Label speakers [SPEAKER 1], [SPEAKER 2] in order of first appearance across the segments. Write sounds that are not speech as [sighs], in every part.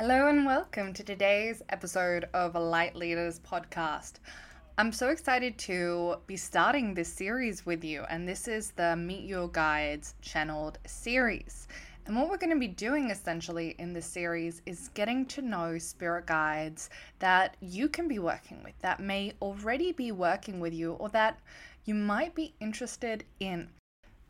[SPEAKER 1] Hello and welcome to today's episode of Light Leaders Podcast. I'm so excited to be starting this series with you, and this is the Meet Your Guides channeled series. And what we're going to be doing essentially in this series is getting to know spirit guides that you can be working with, that may already be working with you, or that you might be interested in.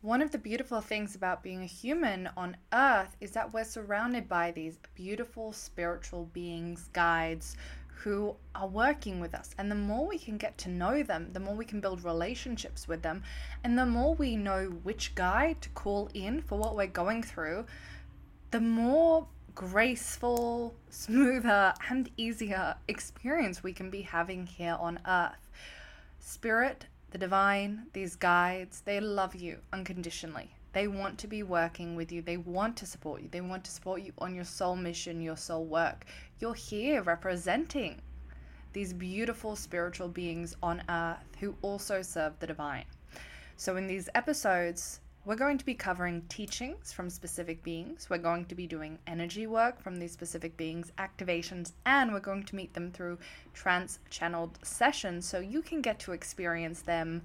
[SPEAKER 1] One of the beautiful things about being a human on earth is that we're surrounded by these beautiful spiritual beings, guides who are working with us. And the more we can get to know them, the more we can build relationships with them, and the more we know which guide to call in for what we're going through, the more graceful, smoother, and easier experience we can be having here on earth. Spirit the divine, these guides, they love you unconditionally. They want to be working with you. They want to support you. They want to support you on your soul mission, your soul work. You're here representing these beautiful spiritual beings on earth who also serve the divine. So, in these episodes, we're going to be covering teachings from specific beings. We're going to be doing energy work from these specific beings, activations, and we're going to meet them through trance channeled sessions so you can get to experience them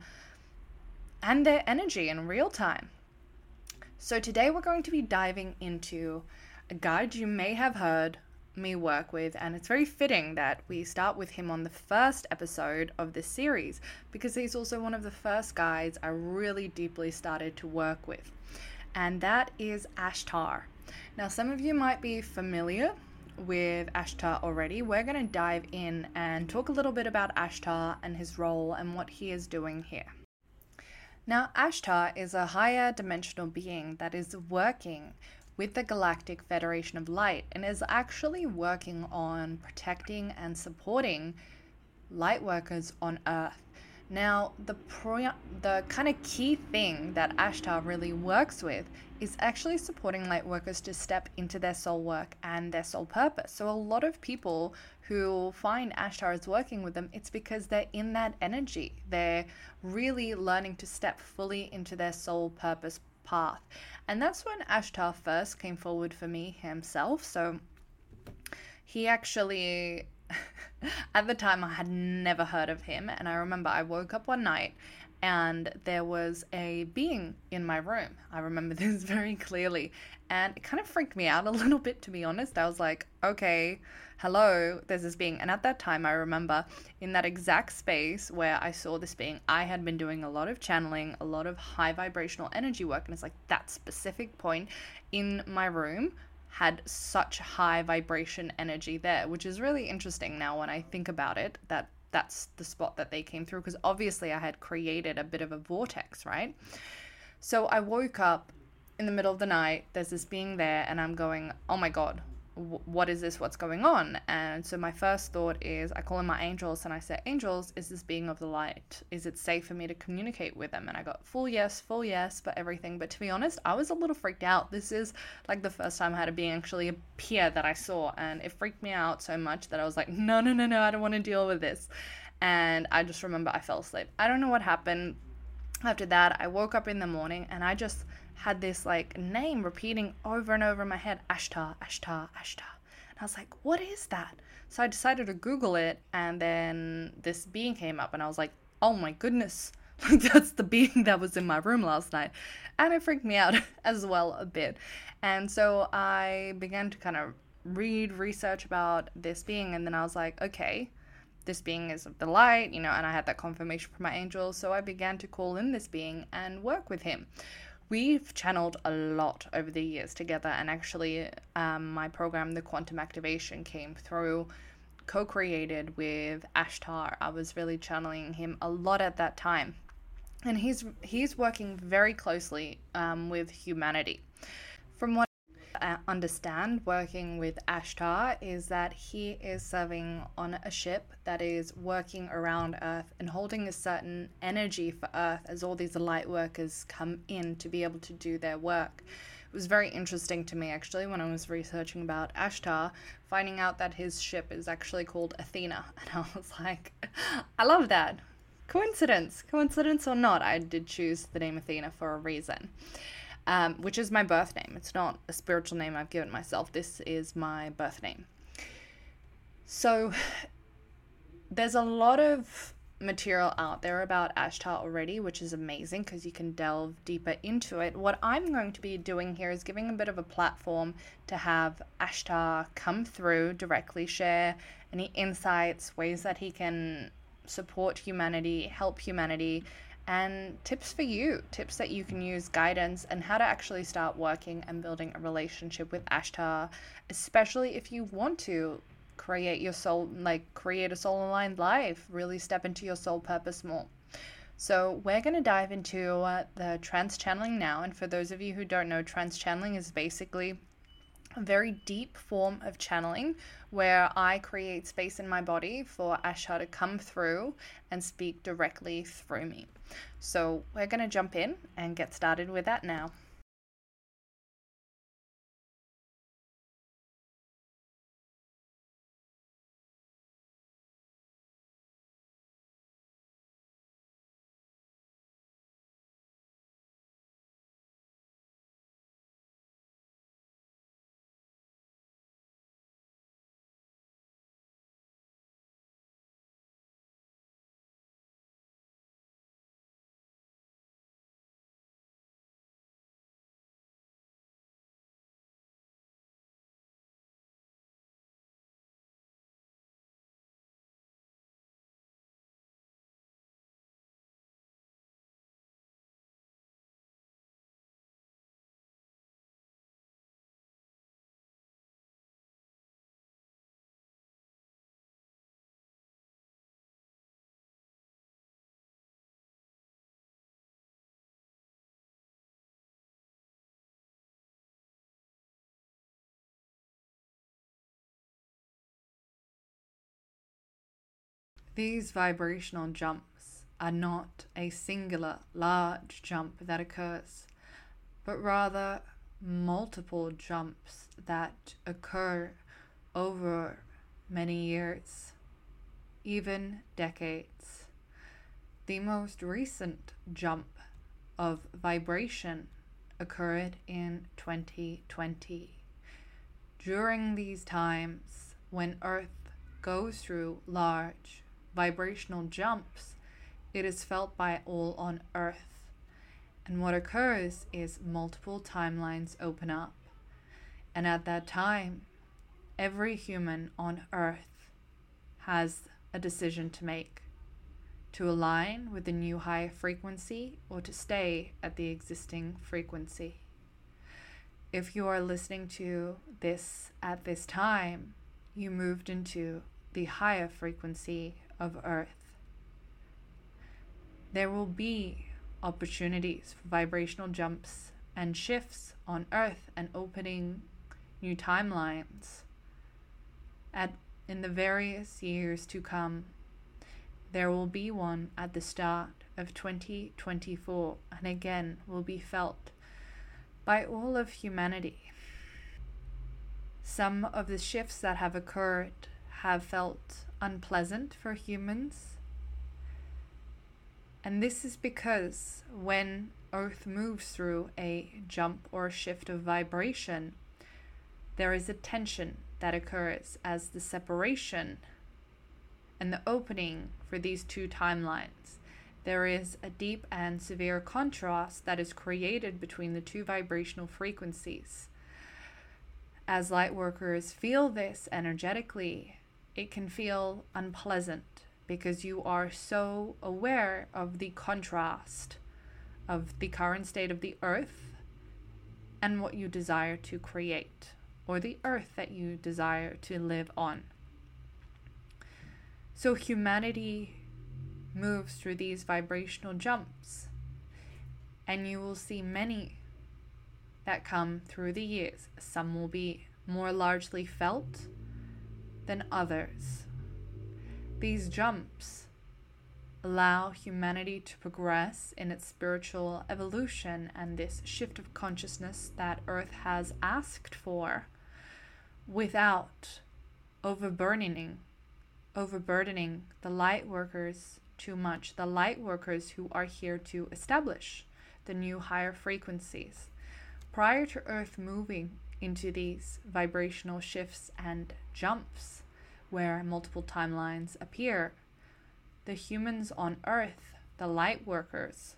[SPEAKER 1] and their energy in real time. So, today we're going to be diving into a guide you may have heard me work with, and it's very fitting that we start with him on the first episode of this series because he's also one of the first guys I really deeply started to work with, and that is Ashtar. Now, some of you might be familiar with Ashtar already. We're going to dive in and talk a little bit about Ashtar and his role and what he is doing here. Now, Ashtar is a higher dimensional being that is working with the Galactic Federation of Light and is actually working on protecting and supporting light workers on Earth. Now, the pro- the kind of key thing that Ashtar really works with is actually supporting light workers to step into their soul work and their soul purpose. So a lot of people who find Ashtar is working with them, it's because they're in that energy. They're really learning to step fully into their soul purpose path. And that's when Ashtar first came forward for me himself. So he actually, [laughs] at the time, I had never heard of him. And I remember I woke up one night and there was a being in my room. I remember [laughs] this very clearly. And it kind of freaked me out a little bit, to be honest. I was like, okay, hello, there's this being. And at that time, I remember in that exact space where I saw this being, I had been doing a lot of channeling, a lot of high vibrational energy work. And it's like that specific point in my room had such high vibration energy there, which is really interesting now when I think about it, that that's the spot that they came through. Because obviously, I had created a bit of a vortex, right? So I woke up in the middle of the night, there's this being there, and I'm going, oh my God, what is this? What's going on? And so my first thought is I call in my angels and I say, Angels, is this being of the light? Is it safe for me to communicate with them? And I got full yes, full yes for everything. But to be honest, I was a little freaked out. This is like the first time I had a being actually appear that I saw. And it freaked me out so much that I was like, no, no, no, no, I don't want to deal with this. And I just remember I fell asleep. I don't know what happened after that. I woke up in the morning and I just had this like name repeating over and over in my head Ashtar, Ashtar, Ashtar. And I was like, what is that? So I decided to Google it, and then this being came up, and I was like, oh my goodness, [laughs] that's the being that was in my room last night. And it freaked me out [laughs] as well a bit. And so I began to kind of read, research about this being, and then I was like, okay, this being is of the light, you know, and I had that confirmation from my angel. So I began to call in this being and work with him we've channeled a lot over the years together and actually um, my program the quantum activation came through co-created with ashtar. I was really channeling him a lot at that time. And he's he's working very closely um, with humanity. From what Uh, understand working with Ashtar is that he is serving on a ship that is working around Earth and holding a certain energy for Earth as all these light workers come in to be able to do their work. It was very interesting to me actually when I was researching about Ashtar, finding out that his ship is actually called Athena. [laughs] And I was like, I love that. Coincidence, coincidence or not, I did choose the name Athena for a reason um, which is my birth name. It's not a spiritual name I've given myself. This is my birth name. So there's a lot of material out there about Ashtar already, which is amazing because you can delve deeper into it. What I'm going to be doing here is giving a bit of a platform to have Ashtar come through, directly share any insights, ways that he can support humanity, help humanity, and tips for you tips that you can use, guidance, and how to actually start working and building a relationship with Ashtar, especially if you want to create your soul, like create a soul aligned life, really step into your soul purpose more. So, we're going to dive into uh, the trance channeling now. And for those of you who don't know, trance channeling is basically very deep form of channeling where I create space in my body for Ashtar to come through and speak directly through me. So, we're going to jump in and get started with that now. These vibrational jumps are not a singular large jump that occurs, but rather multiple jumps that occur over many years, even decades. The most recent jump of vibration occurred in 2020. During these times, when Earth goes through large vibrational jumps, it is felt by all on Earth. And what occurs is multiple timelines open up. And at that time, every human on Earth has a decision to make to align with the new higher frequency or to stay at the existing frequency. If you are listening to this at this time, you moved into the higher frequency of Earth. There will be opportunities for vibrational jumps and shifts on Earth and opening new timelines. At, in the various years to come, there will be one at the start of 2024 and again will be felt by all of humanity. Some of the shifts that have occurred have felt unpleasant for humans. And this is because when Earth moves through a jump or shift of vibration, there is a tension that occurs as the separation and the opening for these two timelines. There is a deep and severe contrast that is created between the two vibrational frequencies. As light workers feel this energetically, it can feel unpleasant because you are so aware of the contrast of the current state of the earth and what you desire to create, or the earth that you desire to live on. So humanity moves through these vibrational jumps, and you will see many that come through the years. Some will be more largely felt than others. These jumps allow humanity to progress in its spiritual evolution and this shift of consciousness that Earth has asked for without overburdening overburdening the light workers too much the light workers who are here to establish the new higher frequencies prior to earth moving into these vibrational shifts and jumps where multiple timelines appear, the humans on Earth, the light workers,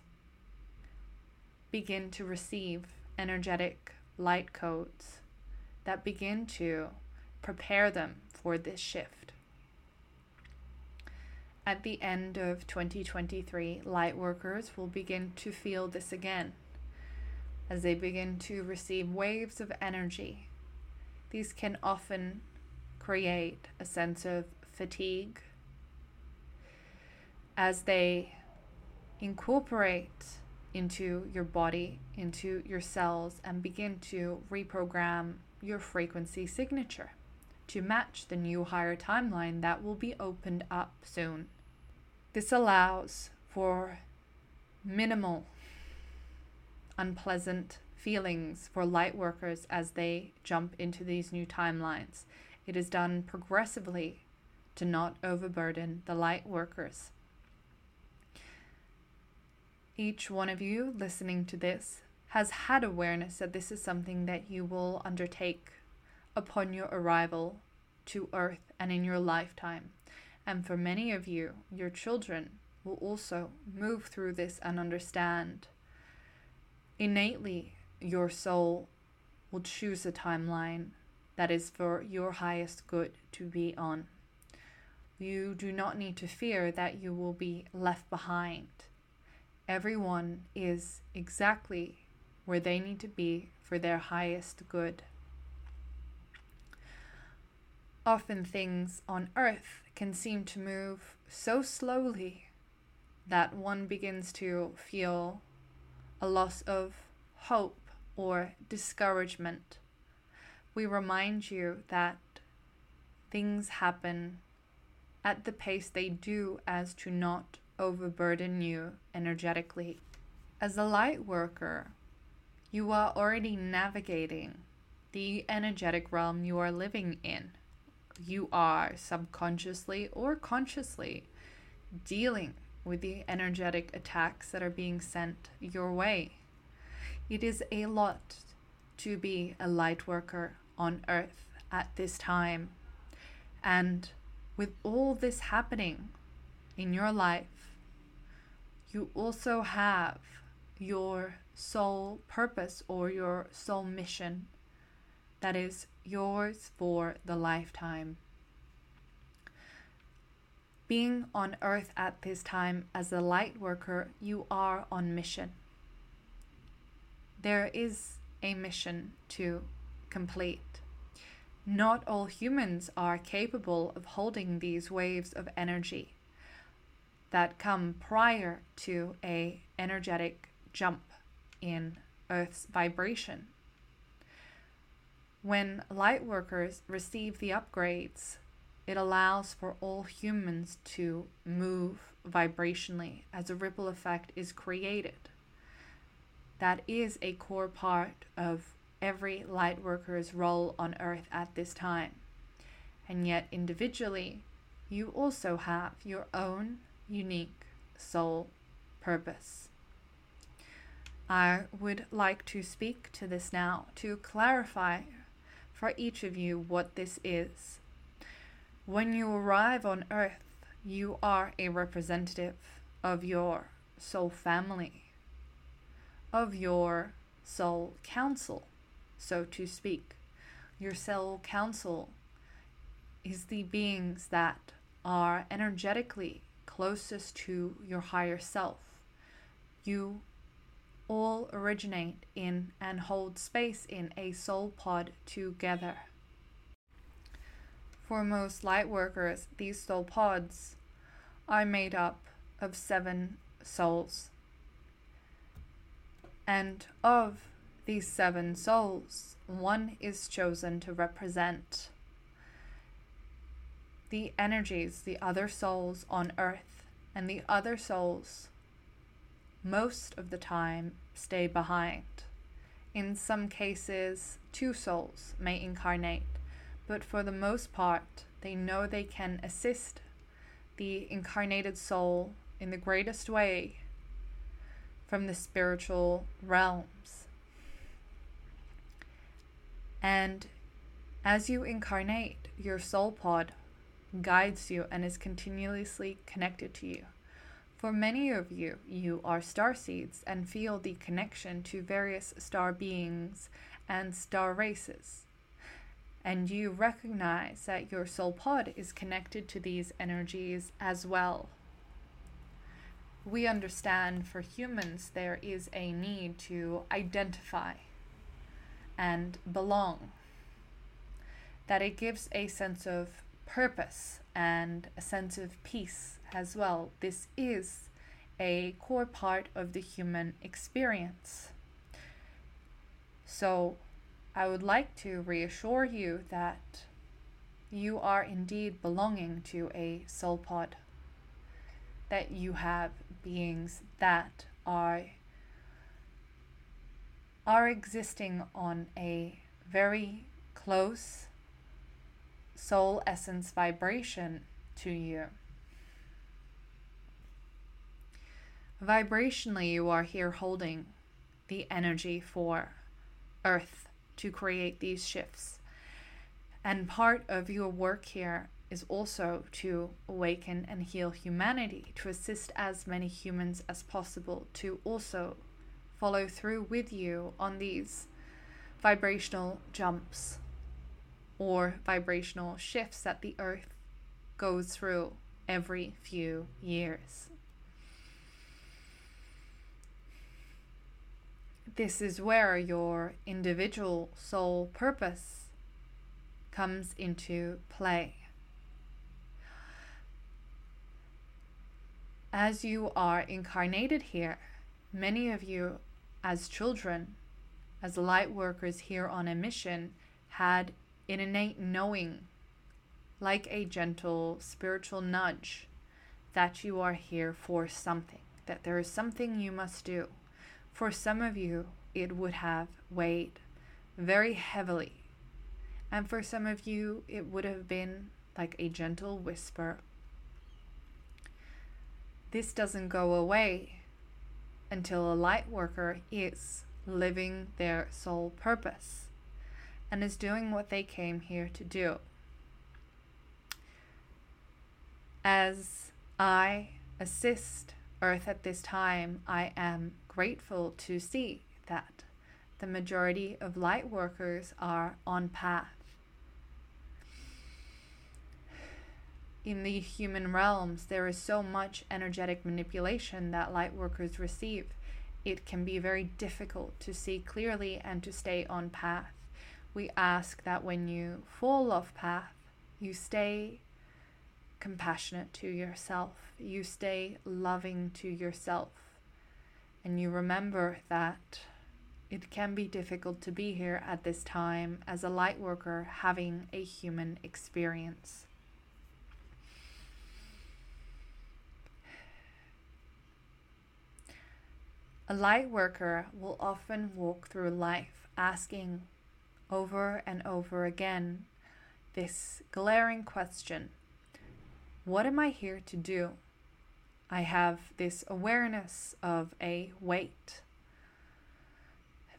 [SPEAKER 1] begin to receive energetic light codes that begin to prepare them for this shift. At the end of 2023, light workers will begin to feel this again as they begin to receive waves of energy. These can often create a sense of fatigue as they incorporate into your body, into your cells, and begin to reprogram your frequency signature to match the new higher timeline that will be opened up soon. This allows for minimal unpleasant feelings for light workers as they jump into these new timelines. It is done progressively to not overburden the light workers. Each one of you listening to this has had awareness that this is something that you will undertake upon your arrival to Earth and in your lifetime. And for many of you, your children will also move through this and understand. Innately, your soul will choose a timeline that is for your highest good to be on. You do not need to fear that you will be left behind. Everyone is exactly where they need to be for their highest good. Often things on earth can seem to move so slowly that one begins to feel a loss of hope or discouragement. We remind you that things happen at the pace they do as to not overburden you energetically. As a light worker, you are already navigating the energetic realm you are living in. You are subconsciously or consciously dealing with the energetic attacks that are being sent your way. It is a lot to be a light worker on earth at this time. And with all this happening in your life, you also have your soul purpose or your soul mission that is yours for the lifetime. Being on earth at this time as a light worker, you are on mission. There is a mission to complete. Not all humans are capable of holding these waves of energy that come prior to a energetic jump in Earth's vibration. When light workers receive the upgrades, it allows for all humans to move vibrationally as a ripple effect is created. That is a core part of every light worker's role on Earth at this time. And yet, individually, you also have your own unique soul purpose. I would like to speak to this now to clarify for each of you what this is. When you arrive on earth, you are a representative of your soul family, of your soul council, so to speak. Your soul council is the beings that are energetically closest to your higher self. You all originate in and hold space in a soul pod together. For most light workers, these soul pods are made up of seven souls. And of these seven souls, one is chosen to represent the energies, the other souls on earth, and the other souls most of the time stay behind. In some cases, two souls may incarnate, but for the most part, they know they can assist the incarnated soul in the greatest way from the spiritual realms. And as you incarnate, your soul pod guides you, and is continuously connected to you. For many of you, you are star seeds and feel the connection to various star beings and star races. And you recognize that your soul pod is connected to these energies as well. We understand for humans there is a need to identify and belong, that it gives a sense of purpose and a sense of peace as well. This is a core part of the human experience. So, I would like to reassure you that you are indeed belonging to a soul pod, that you have beings that are are existing on a very close soul essence vibration to you. Vibrationally, you are here holding the energy for Earth to create these shifts. And part of your work here is also to awaken and heal humanity, to assist as many humans as possible to also follow through with you on these vibrational jumps or vibrational shifts that the earth goes through every few years. This is where your individual soul purpose comes into play. As you are incarnated here, many of you, as children, as light workers here on a mission, had an innate knowing, like a gentle spiritual nudge, that you are here for something, that there is something you must do. For some of you, it would have weighed very heavily. And for some of you, it would have been like a gentle whisper. This doesn't go away until a light worker is living their soul purpose and is doing what they came here to do. As I assist Earth at this time, I am grateful to see that the majority of light workers are on path. In the human realms, there is so much energetic manipulation that light workers receive. It can be very difficult to see clearly and to stay on path we ask that when you fall off path, you stay compassionate to yourself, you stay loving to yourself, and you remember that it can be difficult to be here at this time as a light worker having a human experience. A light worker will often walk through life asking over and over again this glaring question What am I here to do? I have this awareness of a weight,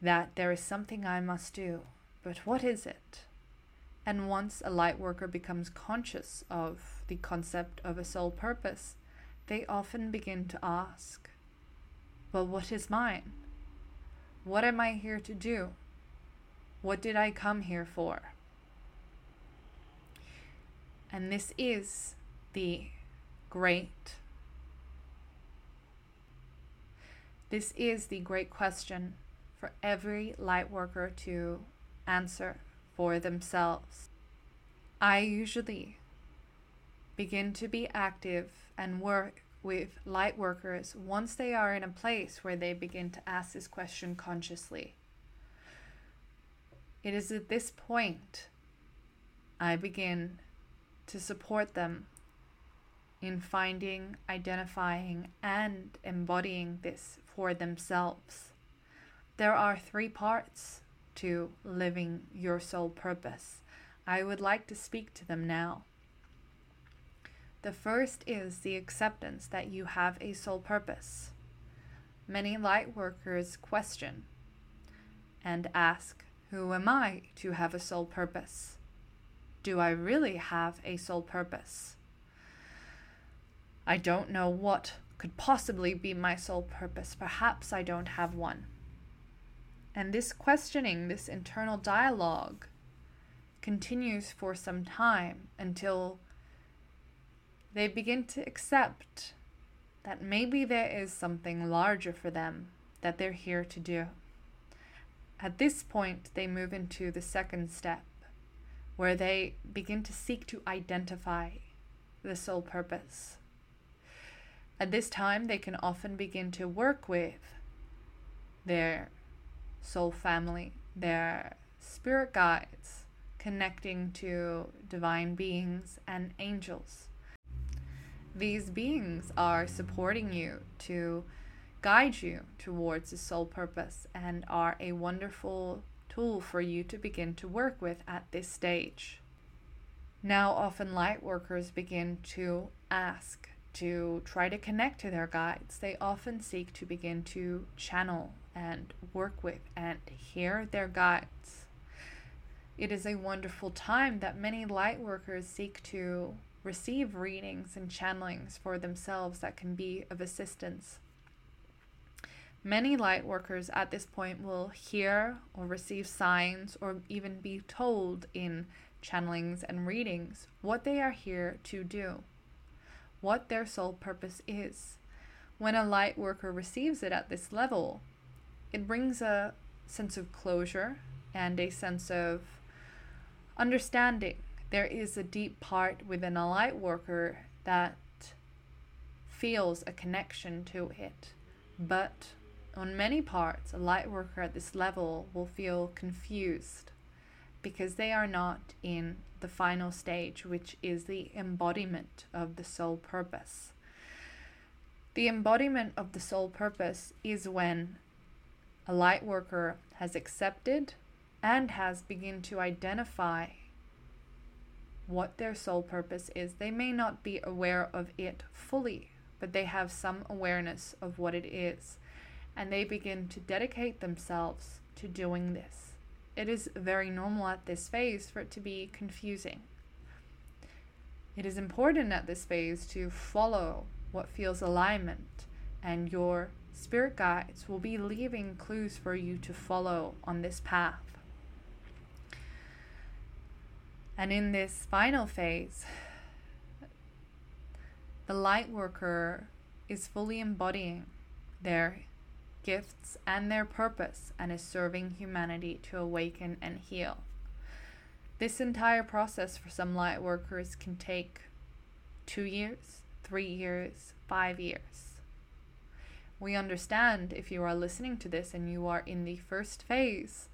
[SPEAKER 1] that there is something I must do, but what is it? And once a light worker becomes conscious of the concept of a soul purpose, they often begin to ask, Well, what is mine? What am I here to do? What did I come here for? And this is the great This is the great question for every light worker to answer for themselves. I usually begin to be active and work with light workers once they are in a place where they begin to ask this question consciously. It is at this point I begin to support them in finding, identifying, and embodying this for themselves. There are three parts to living your soul purpose. I would like to speak to them now. The first is the acceptance that you have a soul purpose. Many light workers question and ask, who am I to have a soul purpose? Do I really have a soul purpose? I don't know what could possibly be my soul purpose. Perhaps I don't have one. And this questioning, this internal dialogue, continues for some time until they begin to accept that maybe there is something larger for them that they're here to do. At this point, they move into the second step, where they begin to seek to identify the soul purpose. At this time, they can often begin to work with their soul family, their spirit guides, connecting to divine beings and angels. These beings are supporting you to guide you towards the soul purpose and are a wonderful tool for you to begin to work with at this stage. Now, often light workers begin to ask to try to connect to their guides. They often seek to begin to channel and work with and hear their guides. It is a wonderful time that many light workers seek to receive readings and channelings for themselves that can be of assistance. Many light workers at this point will hear or receive signs or even be told in channelings and readings what they are here to do, what their soul purpose is. When a light worker receives it at this level, it brings a sense of closure and a sense of understanding. There is a deep part within a light worker that feels a connection to it. But on many parts, a light worker at this level will feel confused because they are not in the final stage, which is the embodiment of the soul purpose. The embodiment of the soul purpose is when a light worker has accepted and has begun to identify what their soul purpose is. They may not be aware of it fully, but they have some awareness of what it is, and they begin to dedicate themselves to doing this. It is very normal at this phase for it to be confusing. It is important at this phase to follow what feels alignment and your Spirit guides will be leaving clues for you to follow on this path. And in this final phase, the light worker is fully embodying their gifts and their purpose and is serving humanity to awaken and heal. This entire process for some light workers can take two years, three years, five years we understand if you are listening to this and you are in the first phase,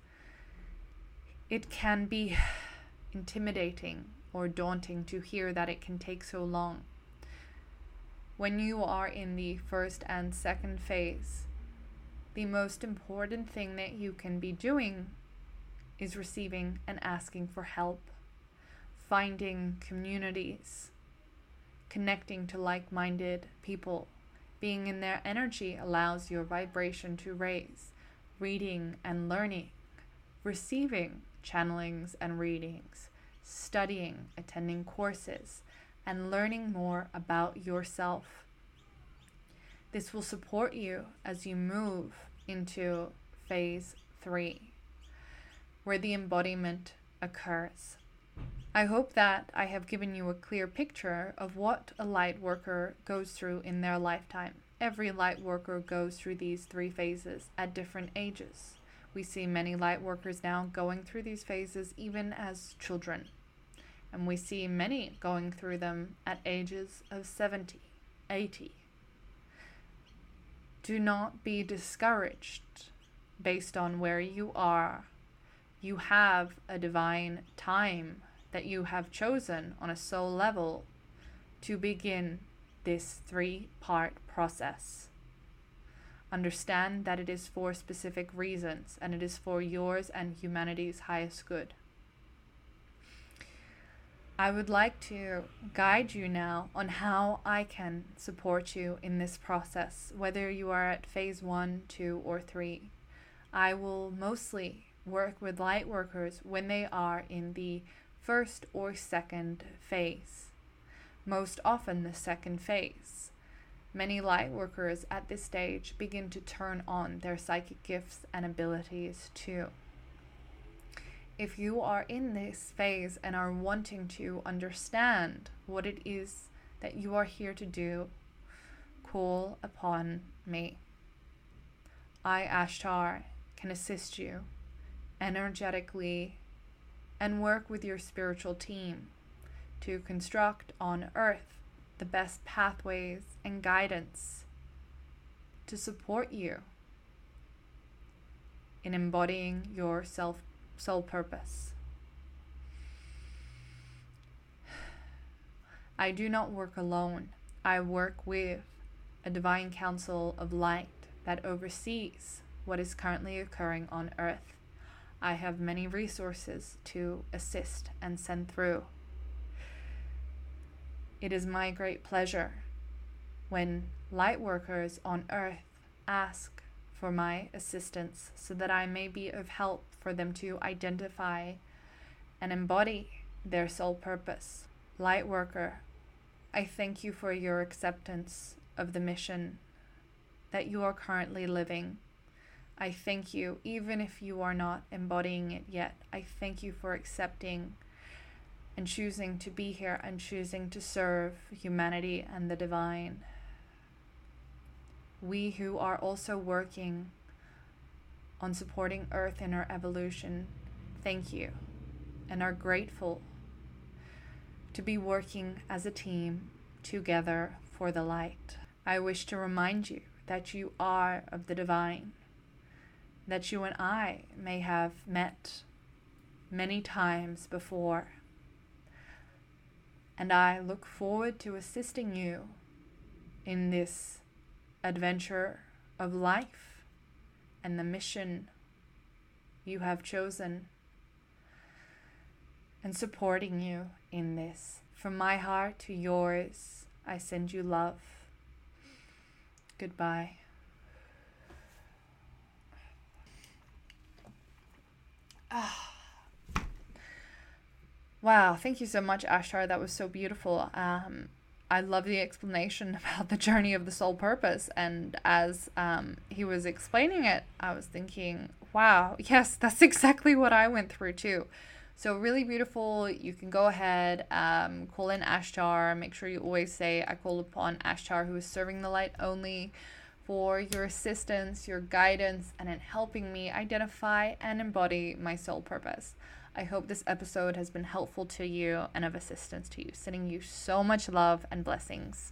[SPEAKER 1] it can be [sighs] intimidating or daunting to hear that it can take so long. When you are in the first and second phase, the most important thing that you can be doing is receiving and asking for help, finding communities, connecting to like minded people being in their energy allows your vibration to raise. Reading and learning, receiving channelings and readings, studying, attending courses, and learning more about yourself. This will support you as you move into phase three, where the embodiment occurs. I hope that I have given you a clear picture of what a light worker goes through in their lifetime. Every light worker goes through these three phases at different ages. We see many light workers now going through these phases even as children. And we see many going through them at ages of 70, 80. Do not be discouraged based on where you are. You have a divine time that you have chosen on a soul level to begin this three part process. Understand that it is for specific reasons and it is for yours and humanity's highest good. I would like to guide you now on how I can support you in this process, whether you are at phase one, two, or three. I will mostly work with light workers when they are in the first or second phase. Most often, the second phase. Many light workers at this stage begin to turn on their psychic gifts and abilities too. If you are in this phase and are wanting to understand what it is that you are here to do, call upon me. I, Ashtar, can assist you energetically and work with your spiritual team to construct on earth the best pathways and guidance to support you in embodying your self soul purpose. I do not work alone. I work with a divine council of light that oversees what is currently occurring on earth. I have many resources to assist and send through. It is my great pleasure when light workers on earth ask for my assistance so that I may be of help for them to identify and embody their soul purpose. Light worker, I thank you for your acceptance of the mission that you are currently living. I thank you, even if you are not embodying it yet. I thank you for accepting and choosing to be here and choosing to serve humanity and the divine. We who are also working on supporting Earth in our evolution, thank you and are grateful to be working as a team together for the light. I wish to remind you that you are of the divine, that you and I may have met many times before. And I look forward to assisting you in this adventure of life and the mission you have chosen and supporting you in this. From my heart to yours, I send you love. Goodbye. Ah. Wow, thank you so much, Ashtar. That was so beautiful. Um, I love the explanation [laughs] about the journey of the soul purpose. And as um, he was explaining it, I was thinking, wow, [laughs] yes, that's exactly what I went through too. So, really beautiful. You can go ahead, um, call in Ashtar. Make sure you always say, I call upon Ashtar, who is serving the light only, for your assistance, your guidance, and in helping me identify and embody my soul purpose. I hope this episode has been helpful to you and of assistance to you. Sending you so much love and blessings.